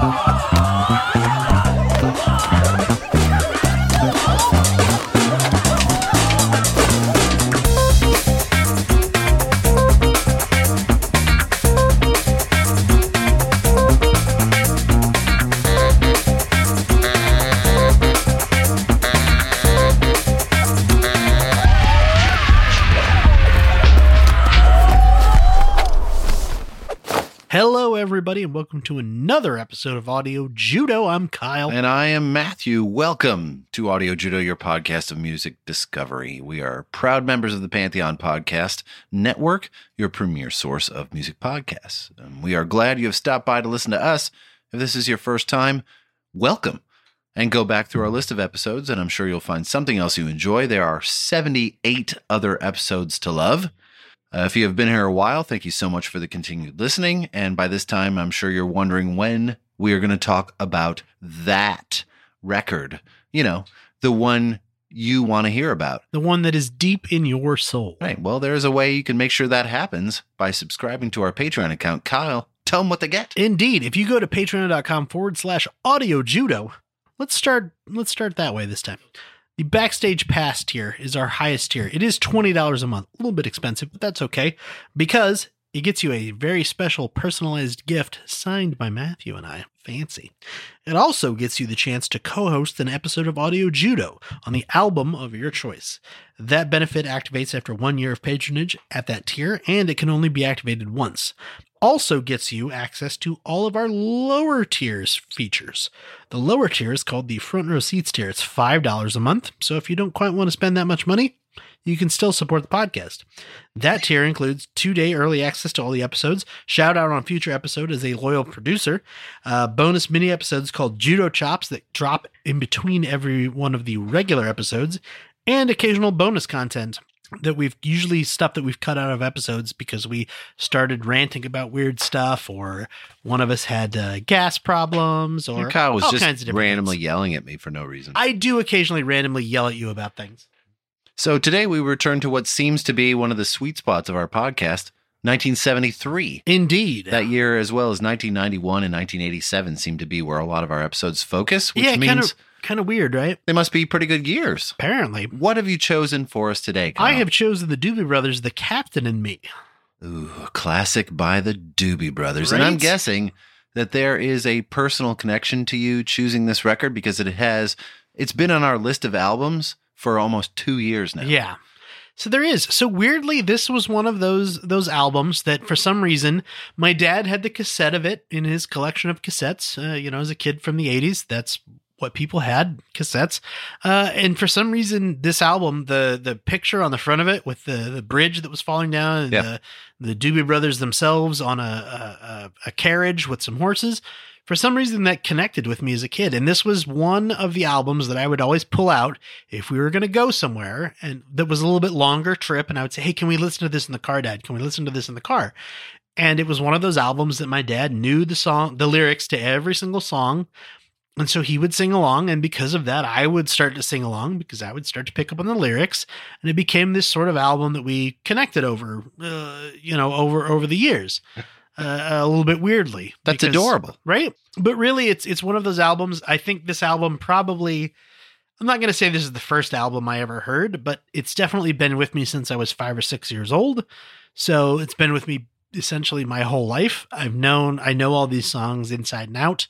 Bye. Hello, everybody, and welcome to another episode of Audio Judo. I'm Kyle. And I am Matthew. Welcome to Audio Judo, your podcast of music discovery. We are proud members of the Pantheon Podcast Network, your premier source of music podcasts. And we are glad you have stopped by to listen to us. If this is your first time, welcome. And go back through our list of episodes, and I'm sure you'll find something else you enjoy. There are 78 other episodes to love. Uh, if you have been here a while, thank you so much for the continued listening. And by this time, I'm sure you're wondering when we are going to talk about that record. You know, the one you want to hear about. The one that is deep in your soul. Right. Well, there's a way you can make sure that happens by subscribing to our Patreon account. Kyle, tell them what they get. Indeed. If you go to patreon.com forward slash audio judo, let's start let's start that way this time. The backstage pass tier is our highest tier. It is $20 a month. A little bit expensive, but that's okay because it gets you a very special personalized gift signed by Matthew and I. Fancy. It also gets you the chance to co host an episode of Audio Judo on the album of your choice. That benefit activates after one year of patronage at that tier, and it can only be activated once also gets you access to all of our lower tiers features. The lower tier is called the front row seats tier. It's $5 a month. So if you don't quite want to spend that much money, you can still support the podcast. That tier includes two day early access to all the episodes, shout out on future episode as a loyal producer, uh, bonus mini episodes called Judo Chops that drop in between every one of the regular episodes, and occasional bonus content that we've usually stuff that we've cut out of episodes because we started ranting about weird stuff or one of us had uh, gas problems or And Kyle was all just kinds of different randomly things. yelling at me for no reason. I do occasionally randomly yell at you about things. so today we return to what seems to be one of the sweet spots of our podcast 1973. Indeed. That year, as well as 1991 and 1987, seem to be where a lot of our episodes focus, which yeah, means kind of weird, right? they must be pretty good years. Apparently. What have you chosen for us today? Kyle? I have chosen the Doobie Brothers, The Captain and Me. Ooh, classic by the Doobie Brothers. And I'm guessing that there is a personal connection to you choosing this record because it has, it's been on our list of albums for almost two years now. Yeah. So there is. So weirdly, this was one of those those albums that, for some reason, my dad had the cassette of it in his collection of cassettes. Uh, you know, as a kid from the '80s, that's what people had cassettes. Uh, and for some reason, this album, the the picture on the front of it with the the bridge that was falling down, and Yeah. the the Doobie Brothers themselves on a, a a a carriage with some horses. For some reason, that connected with me as a kid, and this was one of the albums that I would always pull out if we were going to go somewhere, and that was a little bit longer trip. And I would say, "Hey, can we listen to this in the car, Dad? Can we listen to this in the car?" And it was one of those albums that my dad knew the song, the lyrics to every single song. And so he would sing along. And because of that, I would start to sing along because I would start to pick up on the lyrics. And it became this sort of album that we connected over, uh, you know, over, over the years. Uh, a little bit weirdly. That's adorable. Right. But really it's, it's one of those albums. I think this album probably, I'm not going to say this is the first album I ever heard, but it's definitely been with me since I was five or six years old. So it's been with me essentially my whole life. I've known, I know all these songs inside and out.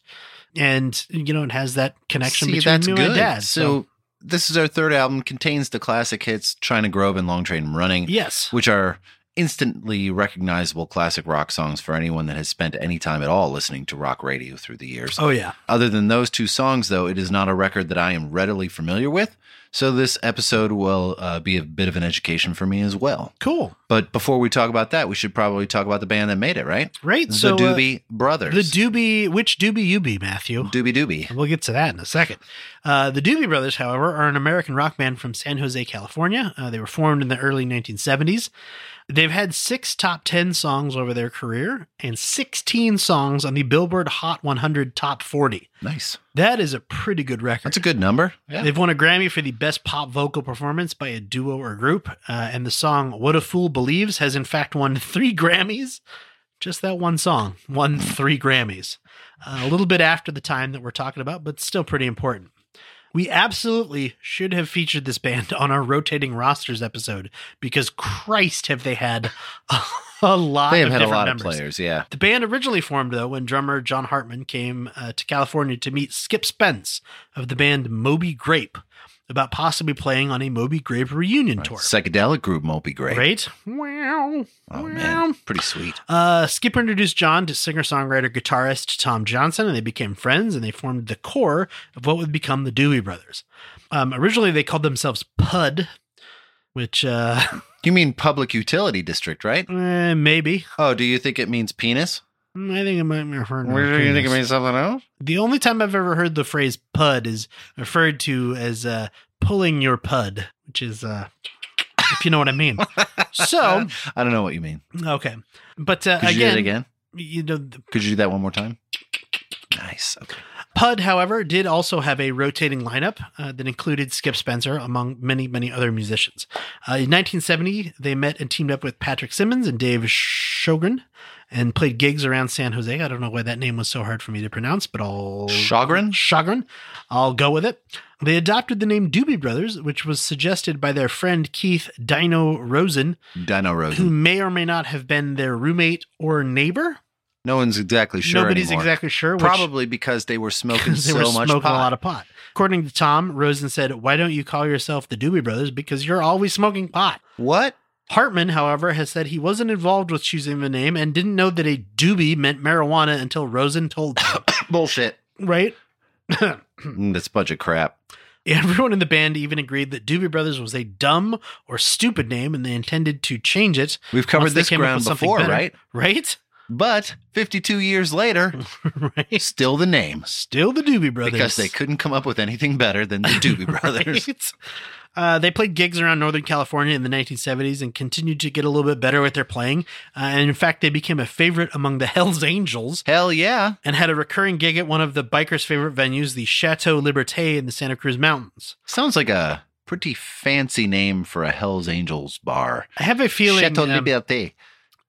And, you know, it has that connection See, between that's me good. and dad. so, this is our third album, contains the classic hits China Grove and Long Train Running, yes. which are instantly recognizable classic rock songs for anyone that has spent any time at all listening to rock radio through the years. Oh, yeah. Other than those two songs, though, it is not a record that I am readily familiar with. So this episode will uh, be a bit of an education for me as well. Cool. But before we talk about that, we should probably talk about the band that made it, right? Right. The so, uh, Doobie Brothers. the Doobie, which Doobie you be, Matthew? Doobie Doobie. We'll get to that in a second. Uh, the Doobie Brothers, however, are an American rock band from San Jose, California. Uh, they were formed in the early 1970s. They've had six top 10 songs over their career and 16 songs on the Billboard Hot 100 Top 40. Nice. That is a pretty good record. That's a good number. Yeah. They've won a Grammy for the best pop vocal performance by a duo or group. Uh, and the song What a Fool Believes has, in fact, won three Grammys. Just that one song won three Grammys. Uh, a little bit after the time that we're talking about, but still pretty important. We absolutely should have featured this band on our rotating rosters episode because Christ, have they had a, a lot They have of had a lot members. of players, yeah. The band originally formed, though, when drummer John Hartman came uh, to California to meet Skip Spence of the band Moby Grape about possibly playing on a Moby Grape reunion tour. Psychedelic group Moby Grape. Right? Wow. Oh wow. man, pretty sweet. Uh, Skip introduced John to singer songwriter guitarist Tom Johnston, and they became friends and they formed the core of what would become the Doobie Brothers. Um, originally, they called themselves PUD, which uh, You mean public utility district, right? eh, maybe. Oh, do you think it means penis? I think it might be referring to Or do you think it means something else? The only time I've ever heard the phrase pud is referred to as uh, pulling your pud, which is, uh, if you know what I mean. So, I don't know what you mean. okay. But uh, Could you do again, that again? you know, the Could you do that one more time? Nice. Okay. Pud, however, did also have a rotating lineup uh, that included Skip Spencer, among many, many other musicians. Uh, in 1970, they met and teamed up with Patrick Simmons and Dave Shogren and played gigs around San Jose. I don't know why that name was so hard for me to pronounce, but I'll. Sjogren? Sjogren. I'll go with it. They adopted the name Doobie Brothers, which was suggested by their friend Keith Dino Rosen, Dino Rosen, who may or may not have been their roommate or neighbor. No one's exactly sure. Nobody's anymore. exactly sure. which- Probably because they were smoking they so were much smoking pot. a lot of pot. According to Tom, Rosen said, Why don't you call yourself the Doobie Brothers? Because you're always smoking pot. what? Hartman, however, has said he wasn't involved with choosing the name and didn't know that a doobie meant marijuana until Rosen told him. Bullshit. right? Mm, That's a bunch of crap. Everyone in the band even agreed that Doobie Brothers was a dumb or stupid name and they intended to change it. We've covered this ground before, better. right? Right? But 52 years later, right? still the name Still the Doobie Brothers. because they couldn't come up with anything better than the Doobie Brothers. Right? Uh, they played gigs around Northern California in the 1970s and continued to get a little bit better at their playing. Uh, and in fact, they became a favorite among the Hells Angels Hell yeah. and had a recurring gig at one of the bikers' favorite venues, the Chateau Liberté in the Santa Cruz Mountains. Sounds like a pretty fancy name for a Hell's Angels bar. I have a feeling, Chateau um, Liberté.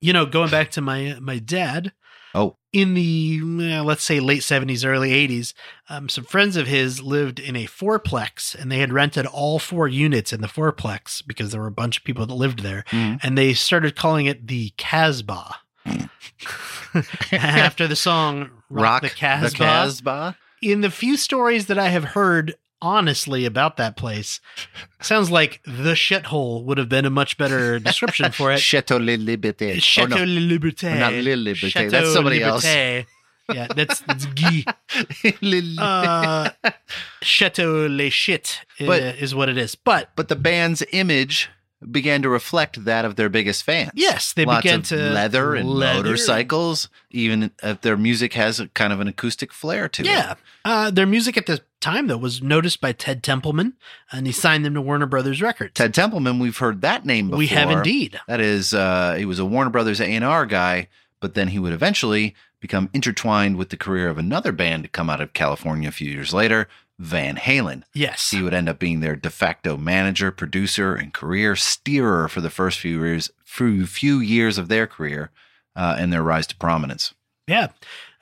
you know, going back to my my dad, Oh, in the eh, let's say late 70s early 80s um, some friends of his lived in a fourplex and they had rented all four units in the fourplex because there were a bunch of people that lived there Mhm. and they started calling it the casbah after the song rock, the casbah The Casbah. in the few stories that i have heard honestly about that place sounds like the shithole would have been a much better description for it Chateau Le Liberté. Chateau Oh, no. Le Liberté. Not Le Liberté. Chateau That's somebody else. Liberté. Yeah, that's that's Guy. Uh, Chateau Le Shit uh, But- is what it is. But but the band's image began to reflect that of their biggest fans. yes, they Lots began to leather and leather. motorcycles. Even if their music has a kind of an acoustic flair to it. Yeah, uh, their music at the time though was noticed by Ted Templeman, and he signed them to Warner Brothers Records. Ted Templeman, we've heard that name before. we have indeed. That is, uh, he was a Warner Brothers A&R guy, but then he would eventually become intertwined with the career of another band to come out of California a few years later, Van Halen. Yes, He would end up being their de facto manager, producer, and career steerer for the first few years, few, few years of their career uh, and their rise to prominence. Yeah.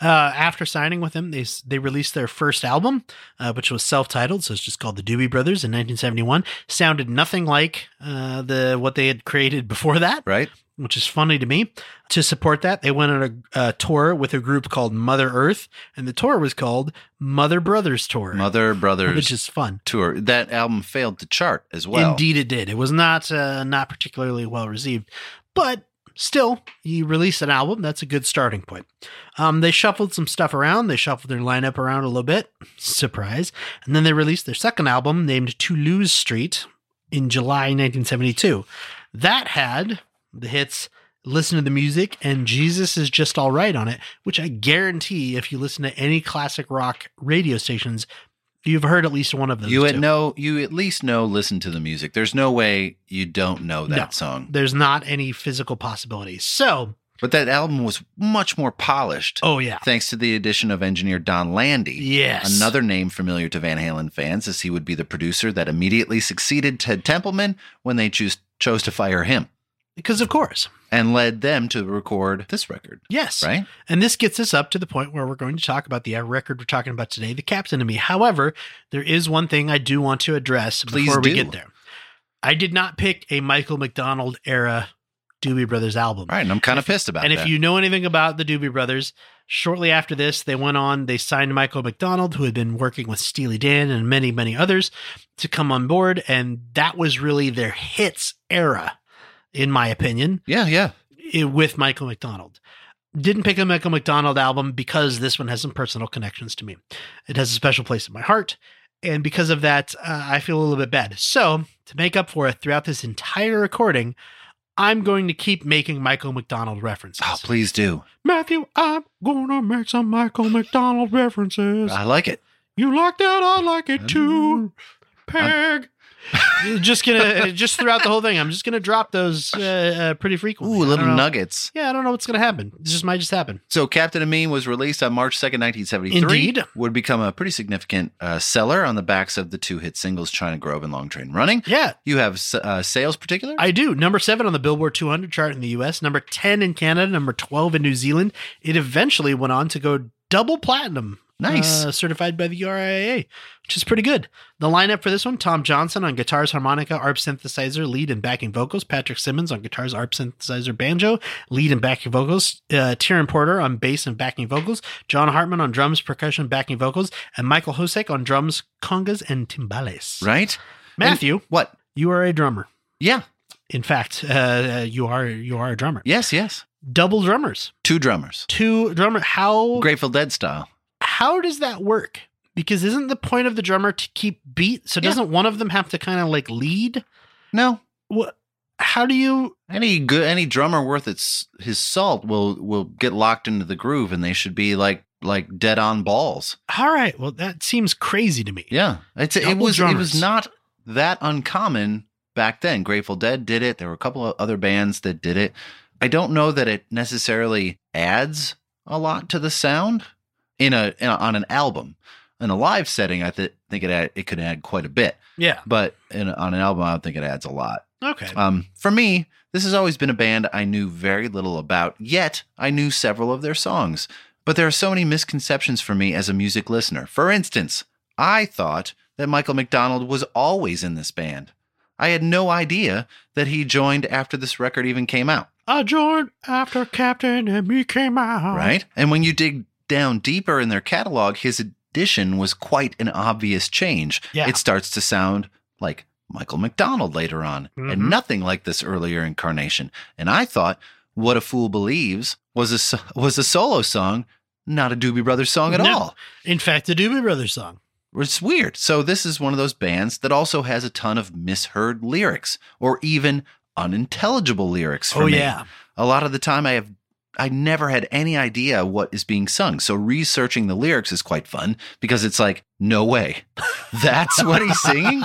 Uh, after signing with them, they they released their first album, uh, which was self-titled, so it's just called the Doobie Brothers in 1971. Sounded nothing like uh, the what they had created before that, Right? which is funny to me. To support that, they went on a, a tour with a group called Mother Earth, and the tour was called Mother Brothers Tour, Mother Brothers which is fun. tour. That album failed to chart as well. Indeed, it did. It was not uh, not particularly well received, but still, you release an album. That's a good starting point. Um, they shuffled some stuff around. They shuffled their lineup around a little bit. Surprise! And then they released their second album, named Toulouse Street, in July 1972. That had the hits "Listen to the Music" and "Jesus is Just All Right" on it, which I guarantee, if you listen to any classic rock radio stations, you've heard at least one of those. you at two. know you at least know listen to the music. There's no way you don't know that No. song. there's not any physical possibility. So, But that album was much more polished. oh yeah, Thanks to the addition of engineer Donn Landee. yes, Another name familiar to Van Halen fans, as he would be the producer that immediately succeeded Ted Templeman when they choose, chose to fire him because of course, and led them to record this record, yes, right? And this gets us up to the point where we're going to talk about the uh, record we're talking about today, "The Captain and Me." However, there is one thing I do want to address Please before we get there. I did not pick a Michael McDonald era Doobie Brothers album. Right. And I'm kind of pissed about and that. if you know anything about the Doobie Brothers, shortly after this, they went on, they signed Michael McDonald, who had been working with Steely Dan and many, many others, to come on board. And that was really their hits era, in my opinion, yeah, yeah. with Michael McDonald. Didn't pick a Michael McDonald album because this one has some personal connections to me. It has a special place in my heart. And because of that, uh, I feel a little bit bad. So, to make up for it throughout this entire recording, I'm going to keep making Michael McDonald references. Oh, please do. Matthew, I'm gonna make some Michael McDonald references. I like it. You like that? I like it too. Peg. Just gonna just throughout the whole thing. I'm just gonna drop those uh, uh, pretty frequently. Ooh, I little don't know. nuggets. Yeah, I don't know what's gonna happen. This just might just happen. So, Captain and Me was released on March 2nd, 1973. Indeed. Would become a pretty significant uh, seller on the backs of the two hit singles, China Grove and Long Train Running. Yeah, You have uh, sales particular? I do. Number seven on the Billboard 200 chart in the U.S. Number 10 in Canada. Number 12 in New Zealand. It eventually went on to go double platinum. Nice. uh, certified by the RIAA, which is pretty good. The lineup for this one: Tom Johnston on guitars, harmonica, ARP synthesizer, lead and backing vocals; Patrick Simmons on guitars, ARP synthesizer, banjo, lead and backing vocals; uh, Tiran Porter on bass and backing vocals; John Hartman on drums, percussion, backing vocals; and Michael Hossack on drums, congas, and timbales. right? Matthew, And- what? you are a drummer. Yeah. In fact, uh, you are you are a drummer. Yes, yes. Double drummers, Two drummers. two drummer. How Grateful Dead style. How does that work? Because isn't the point of the drummer to keep beat? So doesn't one of them have to kind of like lead? No. What? How do you? Any good any drummer worth its his salt will will get locked into the groove and they should be like like dead on balls. All right. Well, that seems crazy to me. Yeah. It's it Double was it was not that uncommon back then. Grateful Dead did it. There were a couple of other bands that did it. I don't know that it necessarily adds a lot to the sound in a, in a on an album. In a live setting, I th- think it add, it could add quite a bit, Yeah. but in on an album, I don't think it adds a lot. Okay. Um, for me, this has always been a band I knew very little about, yet I knew several of their songs. But there are so many misconceptions for me as a music listener. For instance, I thought that Michael McDonald was always in this band. I had no idea that he joined after this record even came out, I joined after Captain and me came out. right? And when you dig down deeper in their catalog, his addition was quite an obvious change. Yeah. It starts to sound like Michael McDonald later on, Mhm. and nothing like this earlier incarnation. And I thought, "What a Fool Believes" was a was a solo song, not a Doobie Brothers song at No. all. In fact, the Doobie Brothers song. It's weird. So this is one of those bands that also has a ton of misheard lyrics, or even unintelligible lyrics. For Oh me. yeah. a lot of the time I have I never had any idea what is being sung. So researching the lyrics is quite fun because it's like, no way. That's what he's singing?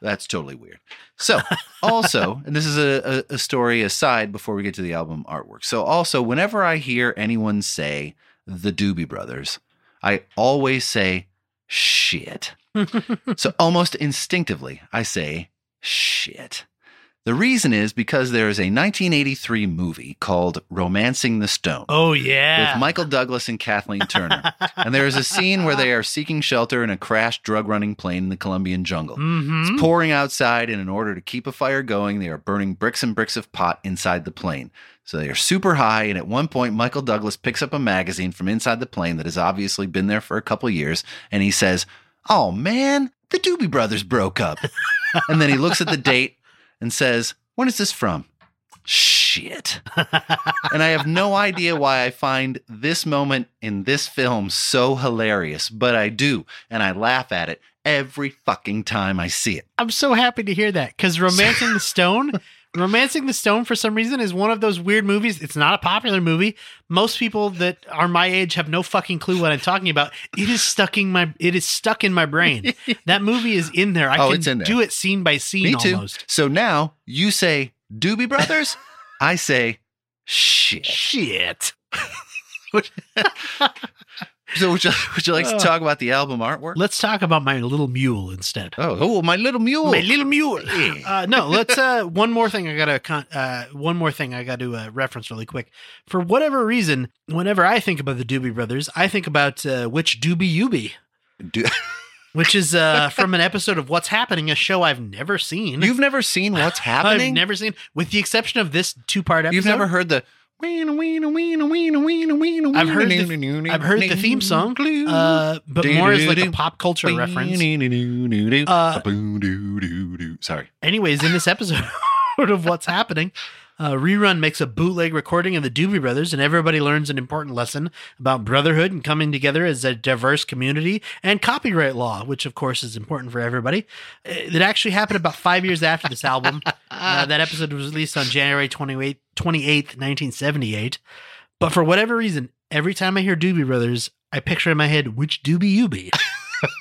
That's totally weird. So, also, and this is a, a, story aside before we get to the album artwork. So, also, whenever I hear anyone say the Doobie Brothers, I always say shit. so, almost instinctively, I say shit. The reason is because there is a 1983 movie called Romancing the Stone. Oh yeah. with Michael Douglas and Kathleen Turner. and there is a scene where they are seeking shelter in a crashed drug running plane in the Colombian jungle. hmm It's pouring outside, and in order to keep a fire going, they are burning bricks and bricks of pot inside the plane. So they are super high, and at one point, Michael Douglas picks up a magazine from inside the plane that has obviously been there for a couple years, and he says, Oh man, the Doobie Brothers broke up. and then he looks at the date and says, When is this from? Shit. and I have no idea why I find this moment in this film so hilarious, but I do, and I laugh at it every fucking time I see it. I'm so happy to hear that because Romancing the Stone, Romancing the Stone, for some reason, is one of those weird movies. It's not a popular movie. Most people that are my age have no fucking clue what I'm talking about. It is stuck in my. It is stuck in my brain. that movie is in there. I Oh, can it's in there. do it scene by scene Me too. almost. So now you say Doobie Brothers, I say shit. Shit. So would you, would you like to Uh, talk about the album artwork? Let's talk about my little mule instead. Oh, oh, my little mule. My little mule. Uh, no, let's. Uh, one more thing I gotta. Con- uh, one more thing I got to uh, reference really quick. For whatever reason, whenever I think about the Doobie Brothers, I think about uh, which Doobie you be, Do- which is uh, from an episode of What's Happening, a show I've never seen. You've never seen what's happening? I've never seen, with the exception of this two-part episode. You've never heard the I've heard the- I've heard the theme song, uh, but more as like a pop culture reference. Uh, Sorry. Anyways, in this episode of What's Happening, uh, Rerun makes a bootleg recording of the Doobie Brothers, and everybody learns an important lesson about brotherhood and coming together as a diverse community and copyright law, which of course is important for everybody. Uh, It actually happened about five years after this album. Uh, that episode was released on January 28th, 28th, 1978. But for whatever reason, every time I hear Doobie Brothers, I picture in my head, which Doobie you be?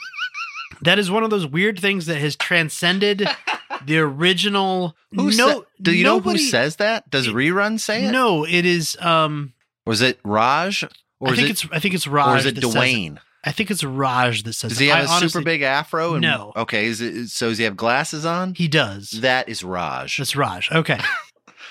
that is one of those weird things that has transcended the original. Who no, sa- do you know who says that? Does Rerun say it? No, it is. Um, is it Raj? Or I think it, it's. I think it's Raj. or is it Dwayne? I think it's Raj that says. Does he it. have I a super big afro? And, No. Okay. Is it so? Does he have glasses on? He does. That is Raj. That's Raj. Okay.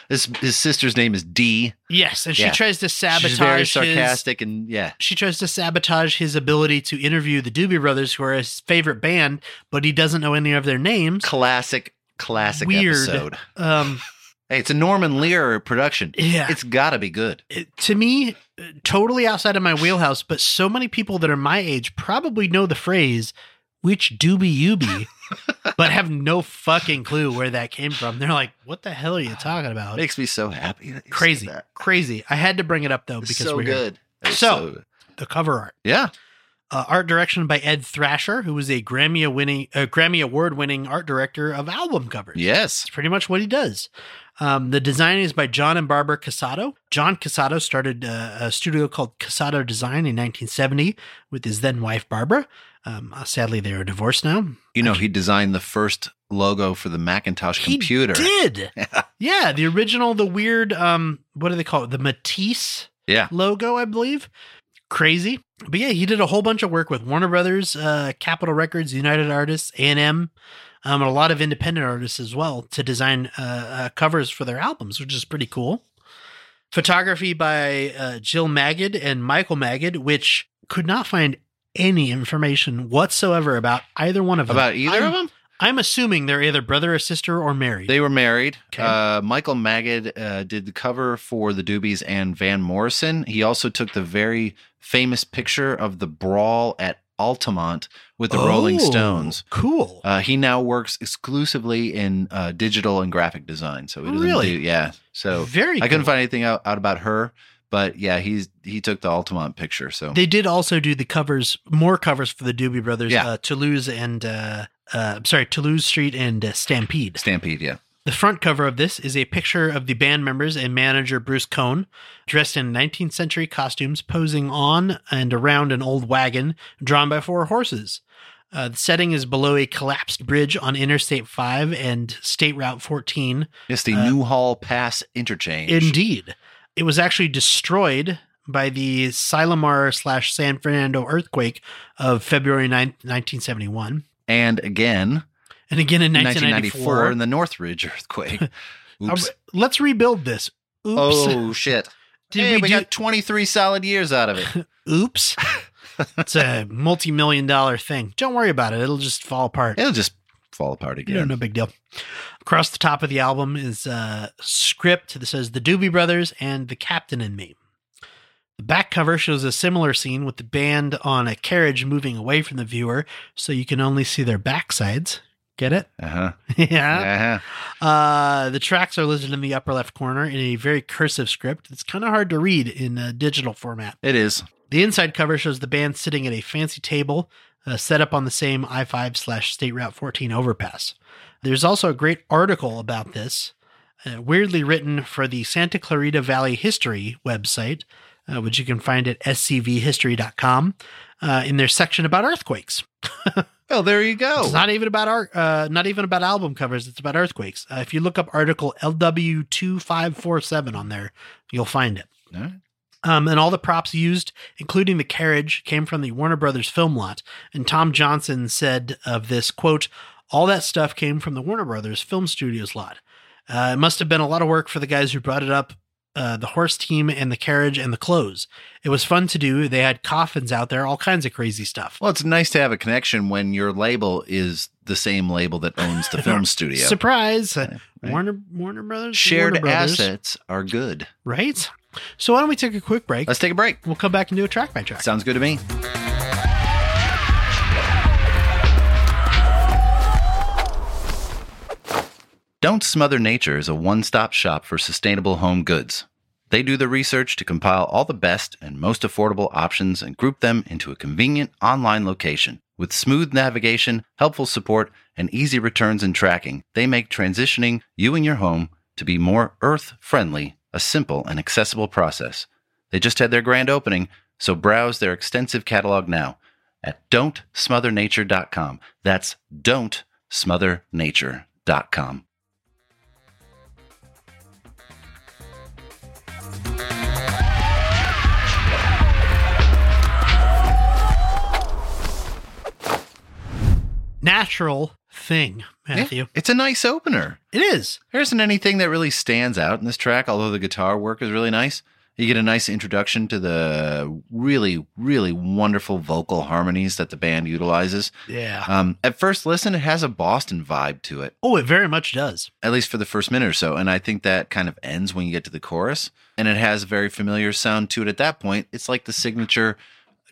His his sister's name is Dee. Yes, and she Yeah. tries to sabotage. She's very his- sarcastic and yeah. she tries to sabotage his ability to interview the Doobie Brothers, who are his favorite band, but he doesn't know any of their names. Classic, classic Weird. episode. Um, Hey, it's a Norman Lear production. yeah, It's got to be good. it- to me, uh, totally outside of my wheelhouse. But so many people that are my age probably know the phrase "which doobie you be," but have no fucking clue where that came from. They're like, "What the hell are you talking about?" Makes me so happy. That you said Crazy, that. crazy. I had to bring it up though It's because so we're here. good. It's So- good. the cover art. yeah, Uh, art direction by Ed Thrasher, who was a Grammy winning, uh, Grammy award winning art director of album covers. yes, That's pretty much what he does. Um, the design is by John and Barbara Casado. John Casado started uh, a studio called Casado Design in 1970 with his then wife Barbara. Um, uh, sadly, they are divorced now. you know he designed the first logo for the Macintosh He computer. did. yeah, the original, the weird, um, what do they call it? The Matisse Yeah, logo, I believe. Crazy. But yeah, he did a whole bunch of work with Warner Brothers, uh, Capitol Records, United Artists, A&M, um, and a lot of independent artists as well to design uh, uh, covers for their albums, which is pretty cool. Photography by uh, Jill Magid and Michael Magid, which could not find any information whatsoever about either one of them. about either I'm, of them. I'm assuming they're either brother or sister or married. They were married. Okay. Uh, Michael Magid uh, did the cover for the Doobies and Van Morrison. He also took the very famous picture of the brawl at Altamont with the Rolling Oh, Stones. Cool. Uh, he now works exclusively in uh, digital and graphic design. So doesn't Really? do yeah. So Very I couldn't cool. find anything out, out about her, but yeah, he's he took the Altamont picture. So They did also do the covers, more covers for the Doobie Brothers, Yeah. uh, Toulouse and uh, uh, sorry, Toulouse Street and uh, Stampede. Stampede, yeah. The front cover of this is a picture of the band members and manager Bruce Cohn, dressed in 19th century costumes, posing on and around an old wagon drawn by four horses. Uh, the setting is below a collapsed bridge on Interstate 5 and State Route 14. It's the Uh, Newhall Pass interchange. Indeed. It was actually destroyed by the Sylmar slash San Fernando earthquake of February 9th, 1971. And again, And again in in 1994. 1994 in the Northridge earthquake. Oops. Let's rebuild this. Oops. Oh shit! Did hey, we, we, do? got 23 solid years out of it. Oops. it's a multi-million dollar thing. Don't worry about it. It'll just fall apart. It'll just fall apart again. no big deal. Across the top of the album is a script that says The Doobie Brothers and The Captain and Me. The back cover shows a similar scene with the band on a carriage moving away from the viewer, so you can only see their backsides. Get it? Uh huh. yeah. Uh-huh. Uh, the tracks are listed in the upper left corner in a very cursive script. It's kind of hard to read in a digital format. It is. The inside cover shows the band sitting at a fancy table uh, set up on the same I 5 slash State Route 14 overpass. There's also a great article about this, uh, weirdly written for the Santa Clarita Valley History website, uh, which you can find at scvhistory.com, uh, in their section about earthquakes. Oh, there you go. It's not even about art, uh, not even about album covers. It's about earthquakes. Uh, if you look up article LW2547 on there, you'll find it. All right. Um, and all the props used, including the carriage, came from the Warner Brothers film lot. And Tom Johnston said of this quote, "All that stuff came from the Warner Brothers film studios lot. Uh, it must have been a lot of work for the guys who brought it up." Uh, the horse team and the carriage and the clothes. It was fun to do. They had coffins out there, all kinds of crazy stuff. Well, it's nice to have a connection when your label is the same label that owns the film studio. Surprise! Right. Warner Warner Brothers Shared Warner Brothers, assets are good. right? So why don't we take a quick break? Let's take a break. we'll come back and do a track by track. Sounds good to me. Don't Smother Nature is a one stop shop for sustainable home goods. They do the research to compile all the best and most affordable options and group them into a convenient online location. With smooth navigation, helpful support, and easy returns and tracking, they make transitioning you and your home to be more earth friendly a simple and accessible process. They just had their grand opening, so browse their extensive catalog now at don'tsmothernature.com. That's don'tsmothernature.com. Natural thing, Matthew. Yeah, it's a nice opener. It is. There isn't anything that really stands out in this track, although the guitar work is really nice. You get a nice introduction to the really, really wonderful vocal harmonies that the band utilizes. Yeah. Um, at first listen, it has a Boston vibe to it, oh, it very much does. at least for the first minute or so. And I think that kind of ends when you get to the chorus. And it has a very familiar sound to it at that point. It's like the signature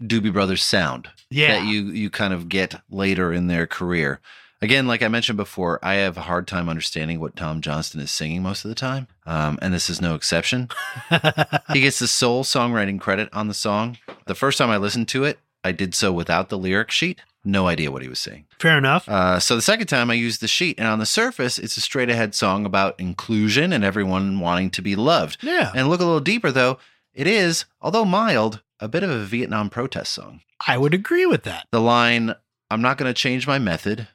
Doobie Brothers sound Yeah. that you you kind of get later in their career. Again, like I mentioned before, I have a hard time understanding what Tom Johnston is singing most of the time, um, and this is no exception. he gets the sole songwriting credit on the song. The first time I listened to it, I did so without the lyric sheet. No idea what he was saying. Fair enough. Uh, so the second time I used the sheet, and on the surface, it's a straight ahead song about inclusion and everyone wanting to be loved. yeah. And look a little deeper, though, it is, although mild, a bit of a Vietnam protest song. I would agree with that. The line, I'm not going to change my method.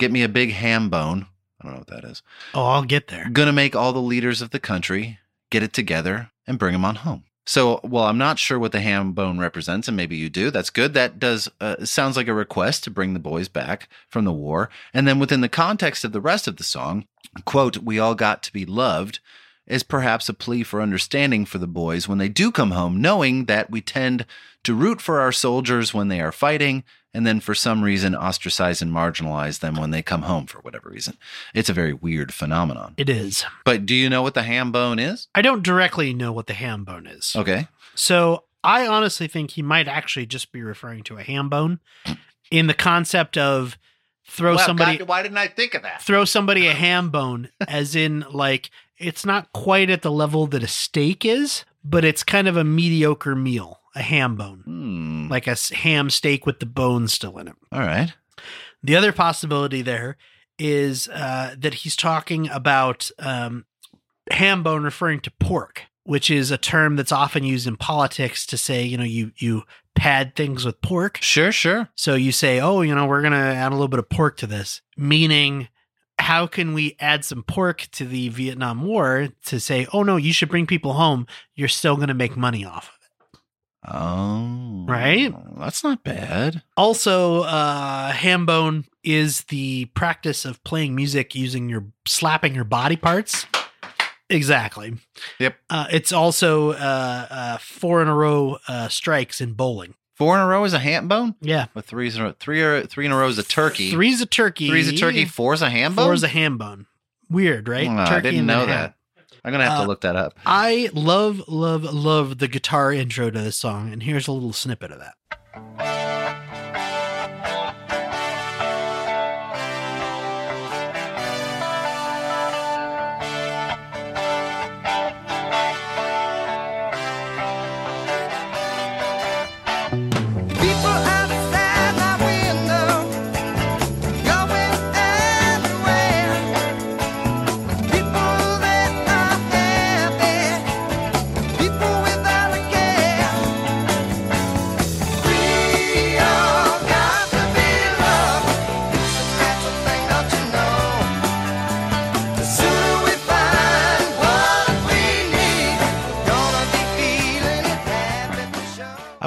Get me a big ham bone. I don't know what that is. Oh, I'll get there. Gonna make all the leaders of the country get it together and bring them on home. So, well, I'm not sure what the ham bone represents, and maybe you do. That's good. That does uh, sounds like a request to bring the boys back from the war. And then within the context of the rest of the song, quote, "We all got to be loved," is perhaps a plea for understanding for the boys when they do come home, knowing that we tend to root for our soldiers when they are fighting, and then for some reason ostracize and marginalize them when they come home for whatever reason. It's a very weird phenomenon. It is. But do you know what the ham bone is? I don't directly know what the ham bone is. Okay. So I honestly think he might actually just be referring to a ham bone in the concept of throw somebody why didn't I think of that? throw somebody a ham bone as in like it's not quite at the level that a steak is, but it's kind of a mediocre meal, a ham bone. Hmm. Like a ham steak with the bone still in it. All right. The other possibility there is uh, that he's talking about um, ham bone referring to pork, which is a term that's often used in politics to say, you know, you you pad things with pork. Sure, sure. So you say, oh, you know, we're going to add a little bit of pork to this, meaning how can we add some pork to the Vietnam War to say, oh, no, you should bring people home. You're still going to make money off of Oh. Right? That's not bad. Also, uh, ham bone is the practice of playing music using your slapping your body parts. Exactly. Yep. Uh, it's also uh, uh, four in a row uh, strikes in bowling. Four in a row is a ham bone. Yeah. But three's in a, three or three in a row is a turkey. Three's a turkey. Three's a turkey. Four's a ham bone. Four's a ham bone. Weird, right? Oh, I Turkey didn't and know that. I'm gonna have Uh, to look that up. I love, love, love the guitar intro to this song, and here's a little snippet of that.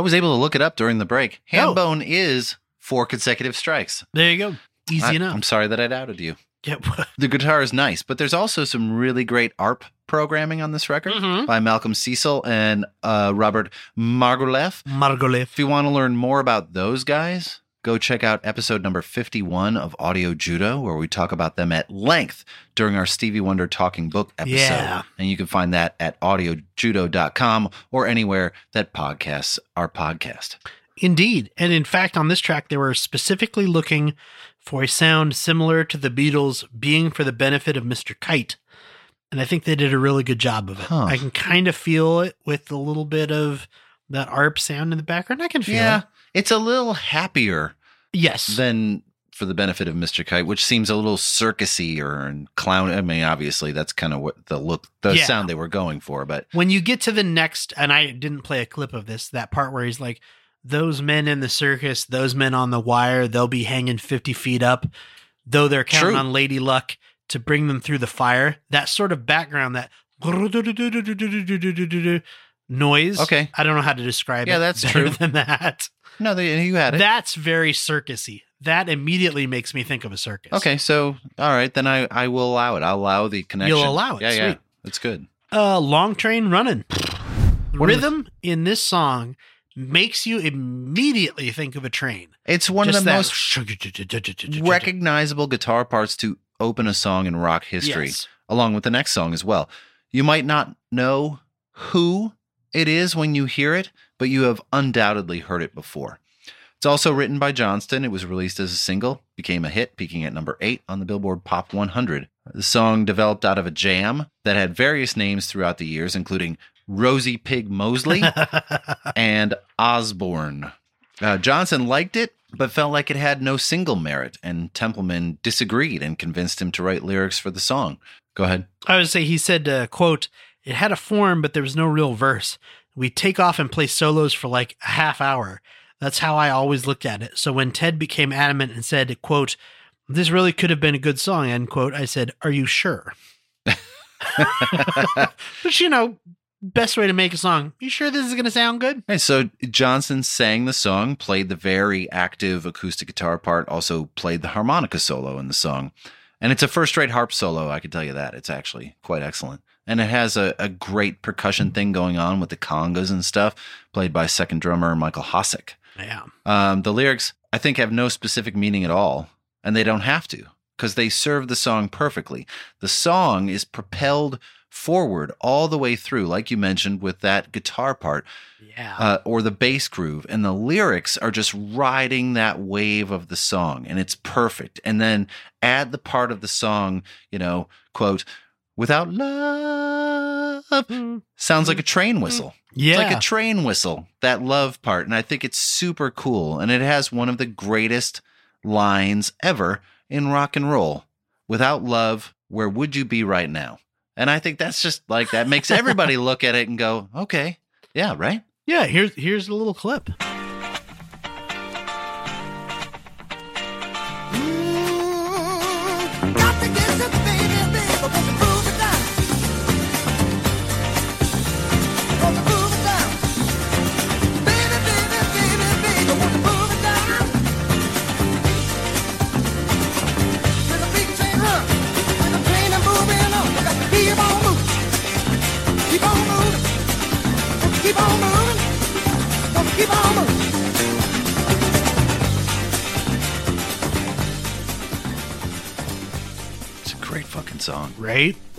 Was able to look it up during the break. Ham Oh. is four consecutive strikes. There you go. Easy I, enough. I'm sorry that I doubted you. Yeah. The guitar is nice, but there's also some really great ARP programming on this record Mhm. by Malcolm Cecil and uh, Robert Margouleff. Margolef. If you want to learn more about those guys, go check out episode number 51 of Audio Judo, where we talk about them at length during our Stevie Wonder Talking Book episode. Yeah. And you can find that at audiojudo.com or anywhere that podcasts are podcast. Indeed. And in fact, on this track, they were specifically looking for a sound similar to the Beatles being for the benefit of Mr. Kite. And I think they did a really good job of it. Huh. I can kind of feel it with a little bit of that ARP sound in the background. I can feel Yeah. it. It's a little happier Yes. than for the benefit of Mr. Kite, which seems a little circusy or and clown. I mean, obviously, that's kind of what the look, the Yeah. sound they were going for. But when you get to the next, and I didn't play a clip of this, that part where he's like, those men in the circus, those men on the wire, they'll be hanging 50 feet up, though they're counting True. on Lady Luck to bring them through the fire. That sort of background, that noise. Okay. I don't know how to describe Yeah, it. Yeah, that's true. Than that. no, they, you had it. That's very circusy. That immediately makes me think of a circus. Okay, so all right, then I I will allow it. I'll allow the connection. You'll allow it, Yeah, yeah, sweet. that's good. Uh, long train running. One the- rhythm in this song makes you immediately think of a train. It's one Just of the most recognizable guitar parts to open a song in rock history, Yes. along with the next song as well. You might not know who it is when you hear it, but you have undoubtedly heard it before. It's also written by Johnston. It was released as a single, became a hit, peaking at number eight on the Billboard Pop 100. The song developed out of a jam that had various names throughout the years, including Rosie Pig Mosley and Osborne. Uh, Johnston liked it, but felt like it had no single merit, and Templeman disagreed and convinced him to write lyrics for the song. Go ahead. I would say he said, uh, "quote It had a form, but there was no real verse. We take off and play solos for like a half hour. That's how I always looked at it. So when Ted became adamant and said, "quote This really could have been a good song," end quote, I said, "Are you sure?" Which you know, best way to make a song. You sure this is going to sound good? So Johnston sang the song, played the very active acoustic guitar part, also played the harmonica solo in the song. And it's a first rate harp solo, I can tell you that. It's actually quite excellent. And it has a, a great percussion thing going on with the congas and stuff, played by second drummer Michael Hossack. Yeah. Um, the lyrics, I think, have no specific meaning at all, and they don't have to because they serve the song perfectly. The song is propelled forward all the way through, like you mentioned, with that guitar part Yeah. uh, or the bass groove, and the lyrics are just riding that wave of the song, and it's perfect. And then add the part of the song, you know, quote, without love mm-hmm. sounds like mm-hmm. a train mm-hmm. whistle. yeah. It's like a train whistle, that love part. And I think it's super cool. And it has one of the greatest lines ever in rock and roll. Without love, where would you be right now? And I think that's just like that makes everybody look at it and go, okay, yeah, right? yeah. Here's here's a little clip.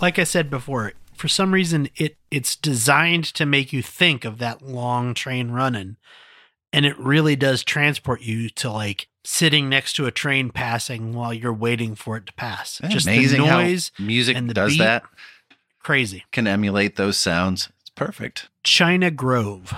Like I said before, for some reason it it's designed to make you think of that long train running. And it really does transport you to like sitting next to a train passing while you're waiting for it to pass. Isn't Just amazing the noise, how music and the does beat. that. crazy. Can emulate those sounds. It's perfect. China Grove.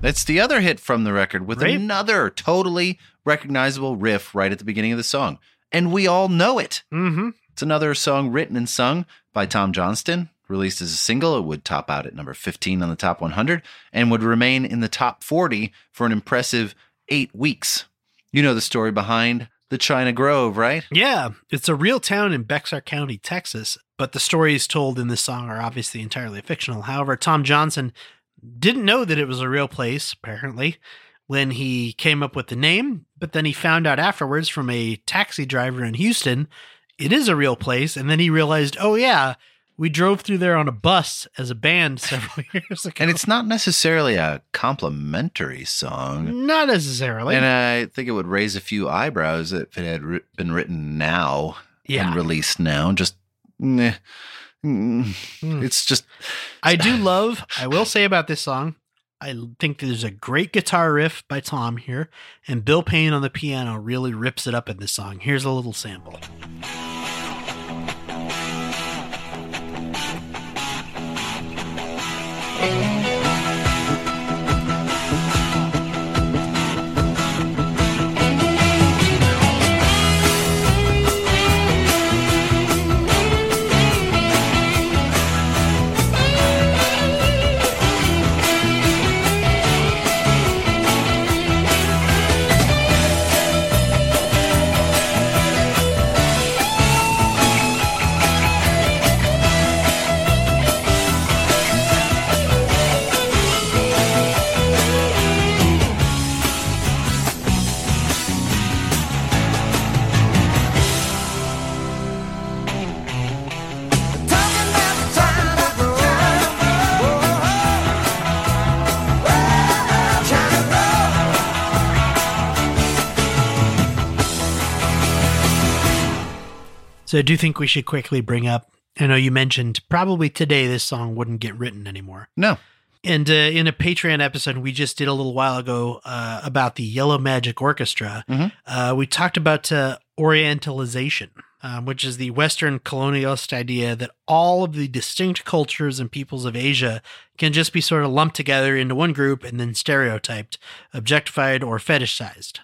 That's the other hit from the record with Right. another totally recognizable riff right at the beginning of the song. And we all know it. Mm-hmm. It's another song written and sung by Tom Johnston. Released as a single, it would top out at number 15 on the top 100 and would remain in the top 40 for an impressive eight weeks. You know the story behind the China Grove, right? Yeah, it's a real town in Bexar County, Texas, but the stories told in this song are obviously entirely fictional. However, Tom Johnston didn't know that it was a real place, apparently, when he came up with the name, but then he found out afterwards from a taxi driver in Houston it is a real place, and then he realized, oh, yeah, we drove through there on a bus as a band several years ago. And it's not necessarily a complimentary song. not necessarily. And I think it would raise a few eyebrows if it had ri- been written now Yeah. and released now. Just, meh. Mm. Mm. it's just I do love, I will say about this song, I think there's a great guitar riff by Tom here, and Bill Payne on the piano really rips it up in this song. Here's a little sample. So I do think we should quickly bring up, I know you mentioned probably today this song wouldn't get written anymore. no. And uh, in a Patreon episode we just did a little while ago uh, about the Yellow Magic Orchestra, Mhm. uh, we talked about uh, Orientalization, um, which is the Western colonialist idea that all of the distinct cultures and peoples of Asia can just be sort of lumped together into one group and then stereotyped, objectified, or fetishized.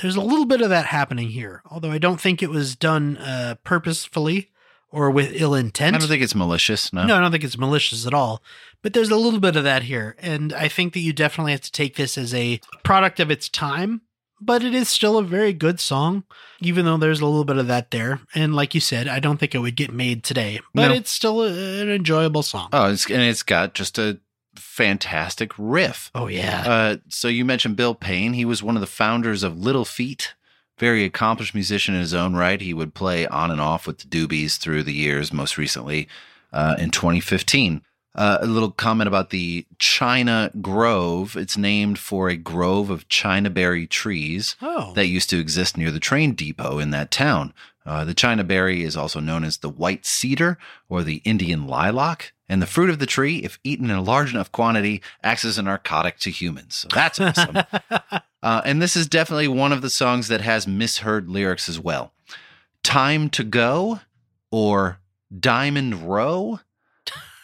There's a little bit of that happening here, although I don't think it was done uh, purposefully or with ill intent. I don't think it's malicious. No. No, I don't think it's malicious at all. But there's a little bit of that here. And I think that you definitely have to take this as a product of its time. But it is still a very good song, even though there's a little bit of that there. And like you said, I don't think it would get made today. But No. it's still a, an enjoyable song. Oh, it's, and it's got just a fantastic riff. oh, yeah. Uh, so you mentioned Bill Payne. He was one of the founders of Little Feat, very accomplished musician in his own right. He would play on and off with the Doobies through the years, most recently uh, in 2015. Uh, a little comment about the China Grove. It's named for a grove of China berry trees oh, that used to exist near the train depot in that town. Uh, the China berry is also known as the white cedar or the Indian lilac. And the fruit of the tree, if eaten in a large enough quantity, acts as a narcotic to humans. So that's awesome. uh, and this is definitely one of the songs that has misheard lyrics as well. Time to go or Diamond Row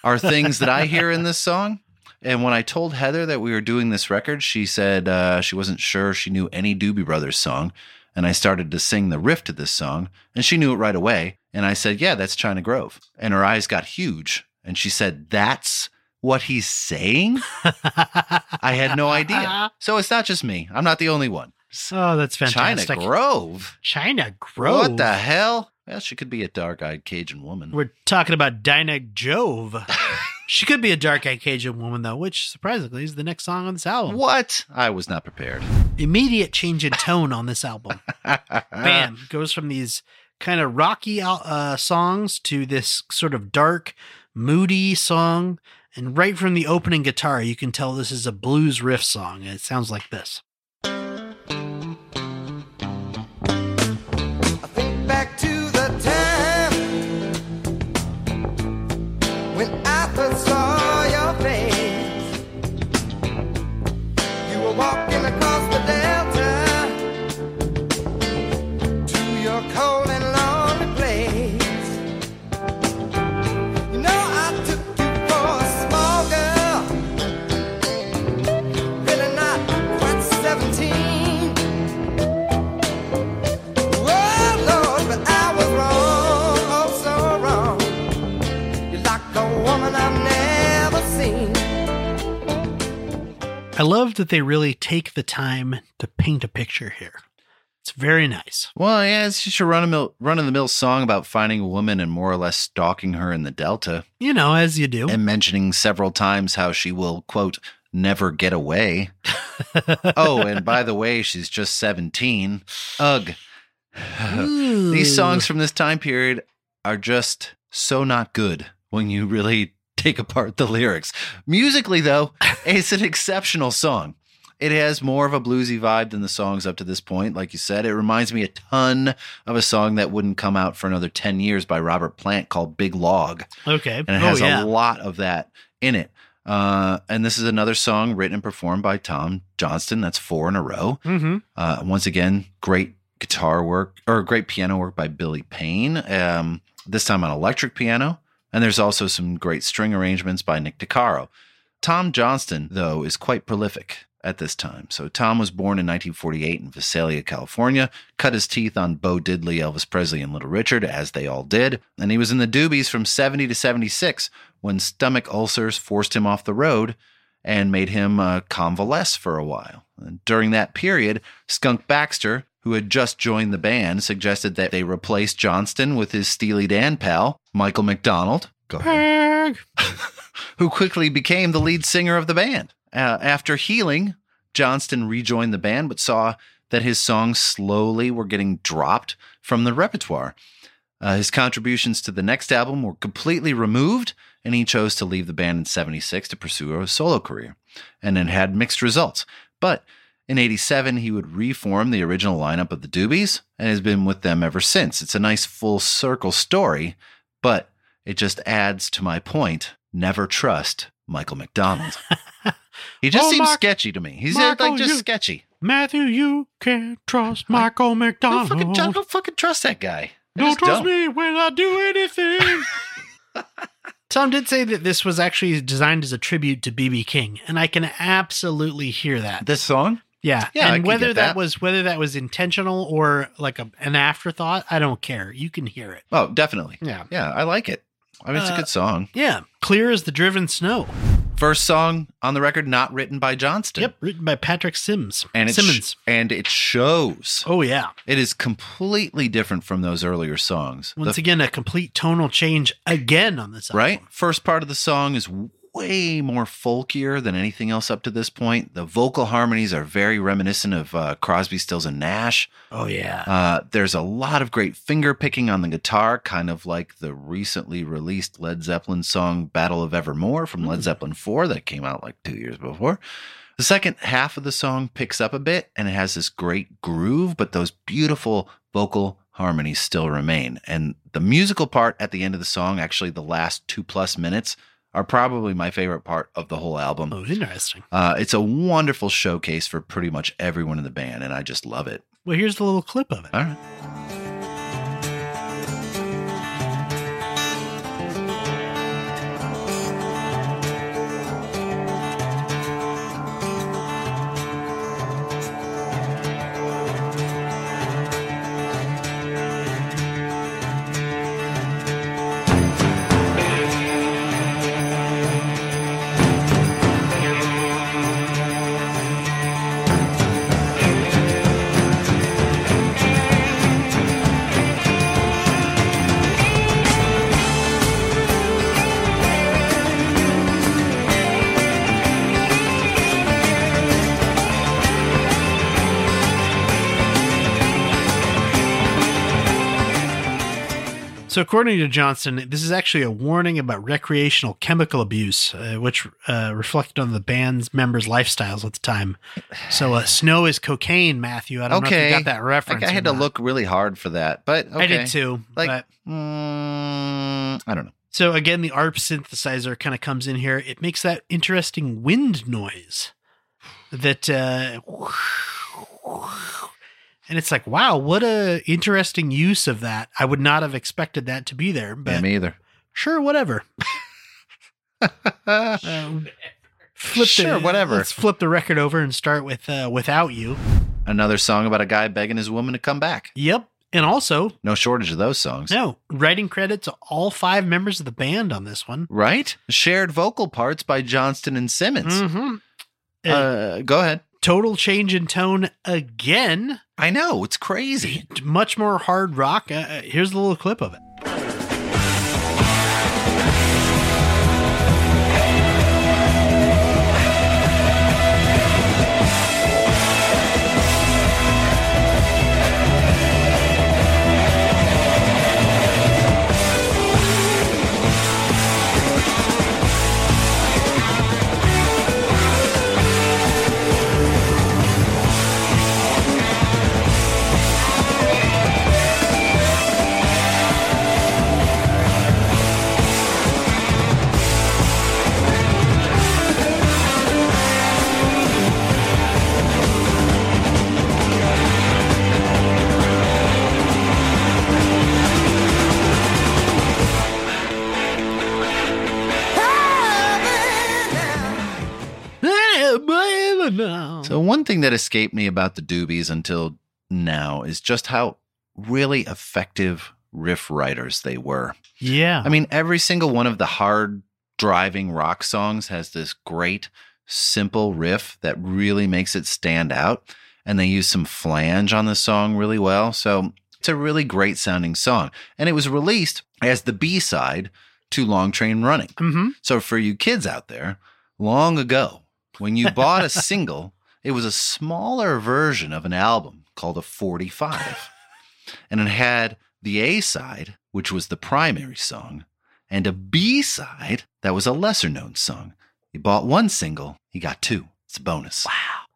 are things that I hear in this song. And when I told Heather that we were doing this record, she said uh, she wasn't sure she knew any Doobie Brothers song. And I started to sing the riff to this song, and she knew it right away. And I said, Yeah, that's China Grove. And her eyes got huge. And she said, That's what he's saying? I had no idea. So it's not just me. I'm not the only one. oh, that's fantastic. China Grove? China Grove. What the hell? Well, she could be a dark eyed Cajun woman. We're talking about Dinah Jove. she could be a dark eyed Cajun woman, though, which surprisingly is the next song on this album. What? I was not prepared. Immediate change in tone on this album. Bam. Goes from these kind of rocky uh, songs to this sort of dark, moody song. And right from the opening guitar, you can tell this is a blues riff song. And it sounds like this. That they really take the time to paint a picture here. It's very nice. Well, yeah, it's just a run of mill, run of the mill song about finding a woman and more or less stalking her in the Delta, You know, as you do. and mentioning several times how she will quote never get away. oh, and by the way, she's just seventeen. Ugh. These songs from this time period are just so not good when you really take apart the lyrics. Musically, though, it's an exceptional song. It has more of a bluesy vibe than the songs up to this point. Like you said, it reminds me a ton of a song that wouldn't come out for another 10 years by Robert Plant called Big Log. Okay. And it oh, has yeah. a lot of that in it. Uh, and this is another song written and performed by Tom Johnston. That's four in a row. Mm-hmm. Uh, once again, great guitar work or great piano work by Billy Payne. Um, this time on electric piano, and there's also some great string arrangements by Nick DeCaro. Tom Johnston, though, is quite prolific at this time. So Tom was born in 1948 in Visalia, California. Cut his teeth on Bo Diddley, Elvis Presley, and Little Richard, as they all did. And he was in the Doobies from 70 to 76 when stomach ulcers forced him off the road and made him uh, convalesce for a while. And during that period, Skunk Baxter, who had just joined the band, suggested that they replace Johnston with his Steely Dan pal, Michael McDonald. Go ahead. who quickly became the lead singer of the band. Uh, after healing, Johnston rejoined the band, but saw that his songs slowly were getting dropped from the repertoire. Uh, his contributions to the next album were completely removed, and he chose to leave the band in 76 to pursue a solo career. And it had mixed results. But in 87, he would reform the original lineup of the Doobies and has been with them ever since. It's a nice full circle story, but it just adds to my point never trust Michael McDonald. he just Oh, seems Mark- sketchy to me. He's uh, Michael, like just you- sketchy. Matthew, you can't trust Michael Don't McDonald. fucking, don't fucking trust that guy. I Don't trust don't. me when I do anything. Tom did say that this was actually designed as a tribute to BB King, and I can absolutely hear that. This song? Yeah, Yeah, and whether that. that. was whether that was intentional or like a, an afterthought, I don't care. You can hear it. Oh, definitely. Yeah, Yeah, I like it. I mean, it's a Uh, good song. yeah. Clear as the driven snow. First song on the record not written by Johnston. Yep, written by Patrick Sims. And it sh- Simmons. and it shows. oh yeah. It is completely different from those earlier songs. Once The- again, a complete tonal change again on this album. right? First part of the song is way more folkier than anything else up to this point. The vocal harmonies are very reminiscent of uh, Crosby, Stills, and Nash. Oh yeah. Uh, there's a lot of great finger picking on the guitar, kind of like the recently released Led Zeppelin song Battle of Evermore from Led Zeppelin 4 that came out like two years before. The second half of the song picks up a bit and it has this great groove, but those beautiful vocal harmonies still remain. And the musical part at the end of the song, actually the last two plus minutes, are probably my favorite part of the whole album. oh, interesting. Uh, it's a wonderful showcase for pretty much everyone in the band, and I just love it. Well, here's the little clip of it. All right. So, according to Johnston, this is actually a warning about recreational chemical abuse, uh, which uh, reflected on the band's members' lifestyles at the time. So, uh, snow is cocaine, Matthew. I don't know if Okay. you got that reference. Like I had to not. look really hard for that, but okay. I did too. Like, but- mm, I don't know. so again, the ARP synthesizer kind of comes in here. It makes that interesting wind noise. That uh, and it's like, wow, what a interesting use of that. I would not have expected that to be there, Yeah, but me either. sure, whatever. Um, flip Sure, the, whatever. Let's flip the record over and start with uh, "Without You." Another song about a guy begging his woman to come back. Yep, and also No shortage of those songs. no writing credits all five members of the band on this one. Right? Shared vocal parts by Johnston and Simmons. Mm-hmm. Uh, go ahead. Total change in tone again. I know it's crazy. Much more hard rock. Uh, Uh, here's a little clip of it. So one thing that escaped me about the Doobies until now is just how really effective riff writers they were. Yeah. I mean, every single one of the hard driving rock songs has this great, simple riff that really makes it stand out. And they use some flange on the song really well. So it's a really great sounding song. And it was released as the B side to Long Train Running. hmm So for you kids out there, long ago, when you bought a single, it was a smaller version of an album called a 45. And it had the A side, which was the primary song, and a B side that was a lesser known song. You bought one single, you got two. It's a bonus. Wow.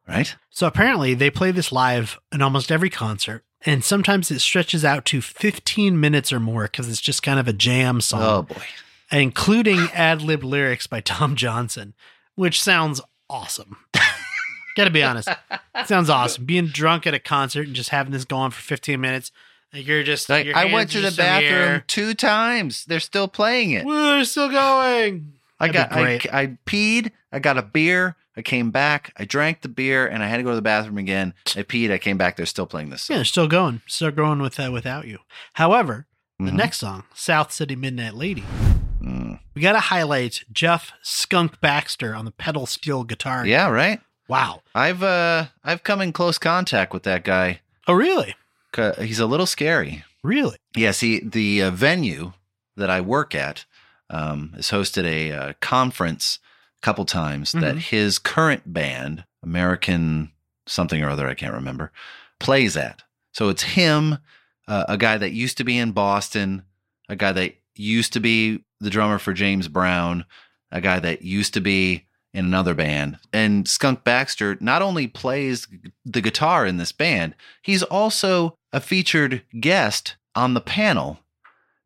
Right? So apparently they play this live in almost every concert. And sometimes it stretches out to 15 minutes or more because it's just kind of a jam song, Oh boy. including ad lib lyrics by Tom Johnston, which sounds awesome. Gotta be honest. It sounds awesome. Being drunk at a concert and just having this go on for 15 minutes. Like you're just. Like your I went to the just in air. bathroom two times. They're still playing it. Woo, they're still going. I That'd got I. I peed, I got a beer, I came back, I drank the beer, and I had to go to the bathroom again. I peed, I came back, they're still playing this Yeah, they're still going. Still going with uh, without you. However, the Mhm. next song, South City Midnight Lady. We got to highlight Jeff Skunk Baxter on the pedal steel guitar. Yeah, right. Wow. I've uh I've come in close contact with that guy. Oh, really? He's a little scary. Really? Yeah, see, the uh, venue that I work at um, has hosted a uh, conference a couple times that Mhm. his current band, American something or other, I can't remember, plays at. So it's him, uh, a guy that used to be in Boston, a guy that used to be the drummer for James Brown, a guy that used to be in another band. And Skunk Baxter not only plays the guitar in this band, he's also a featured guest on the panel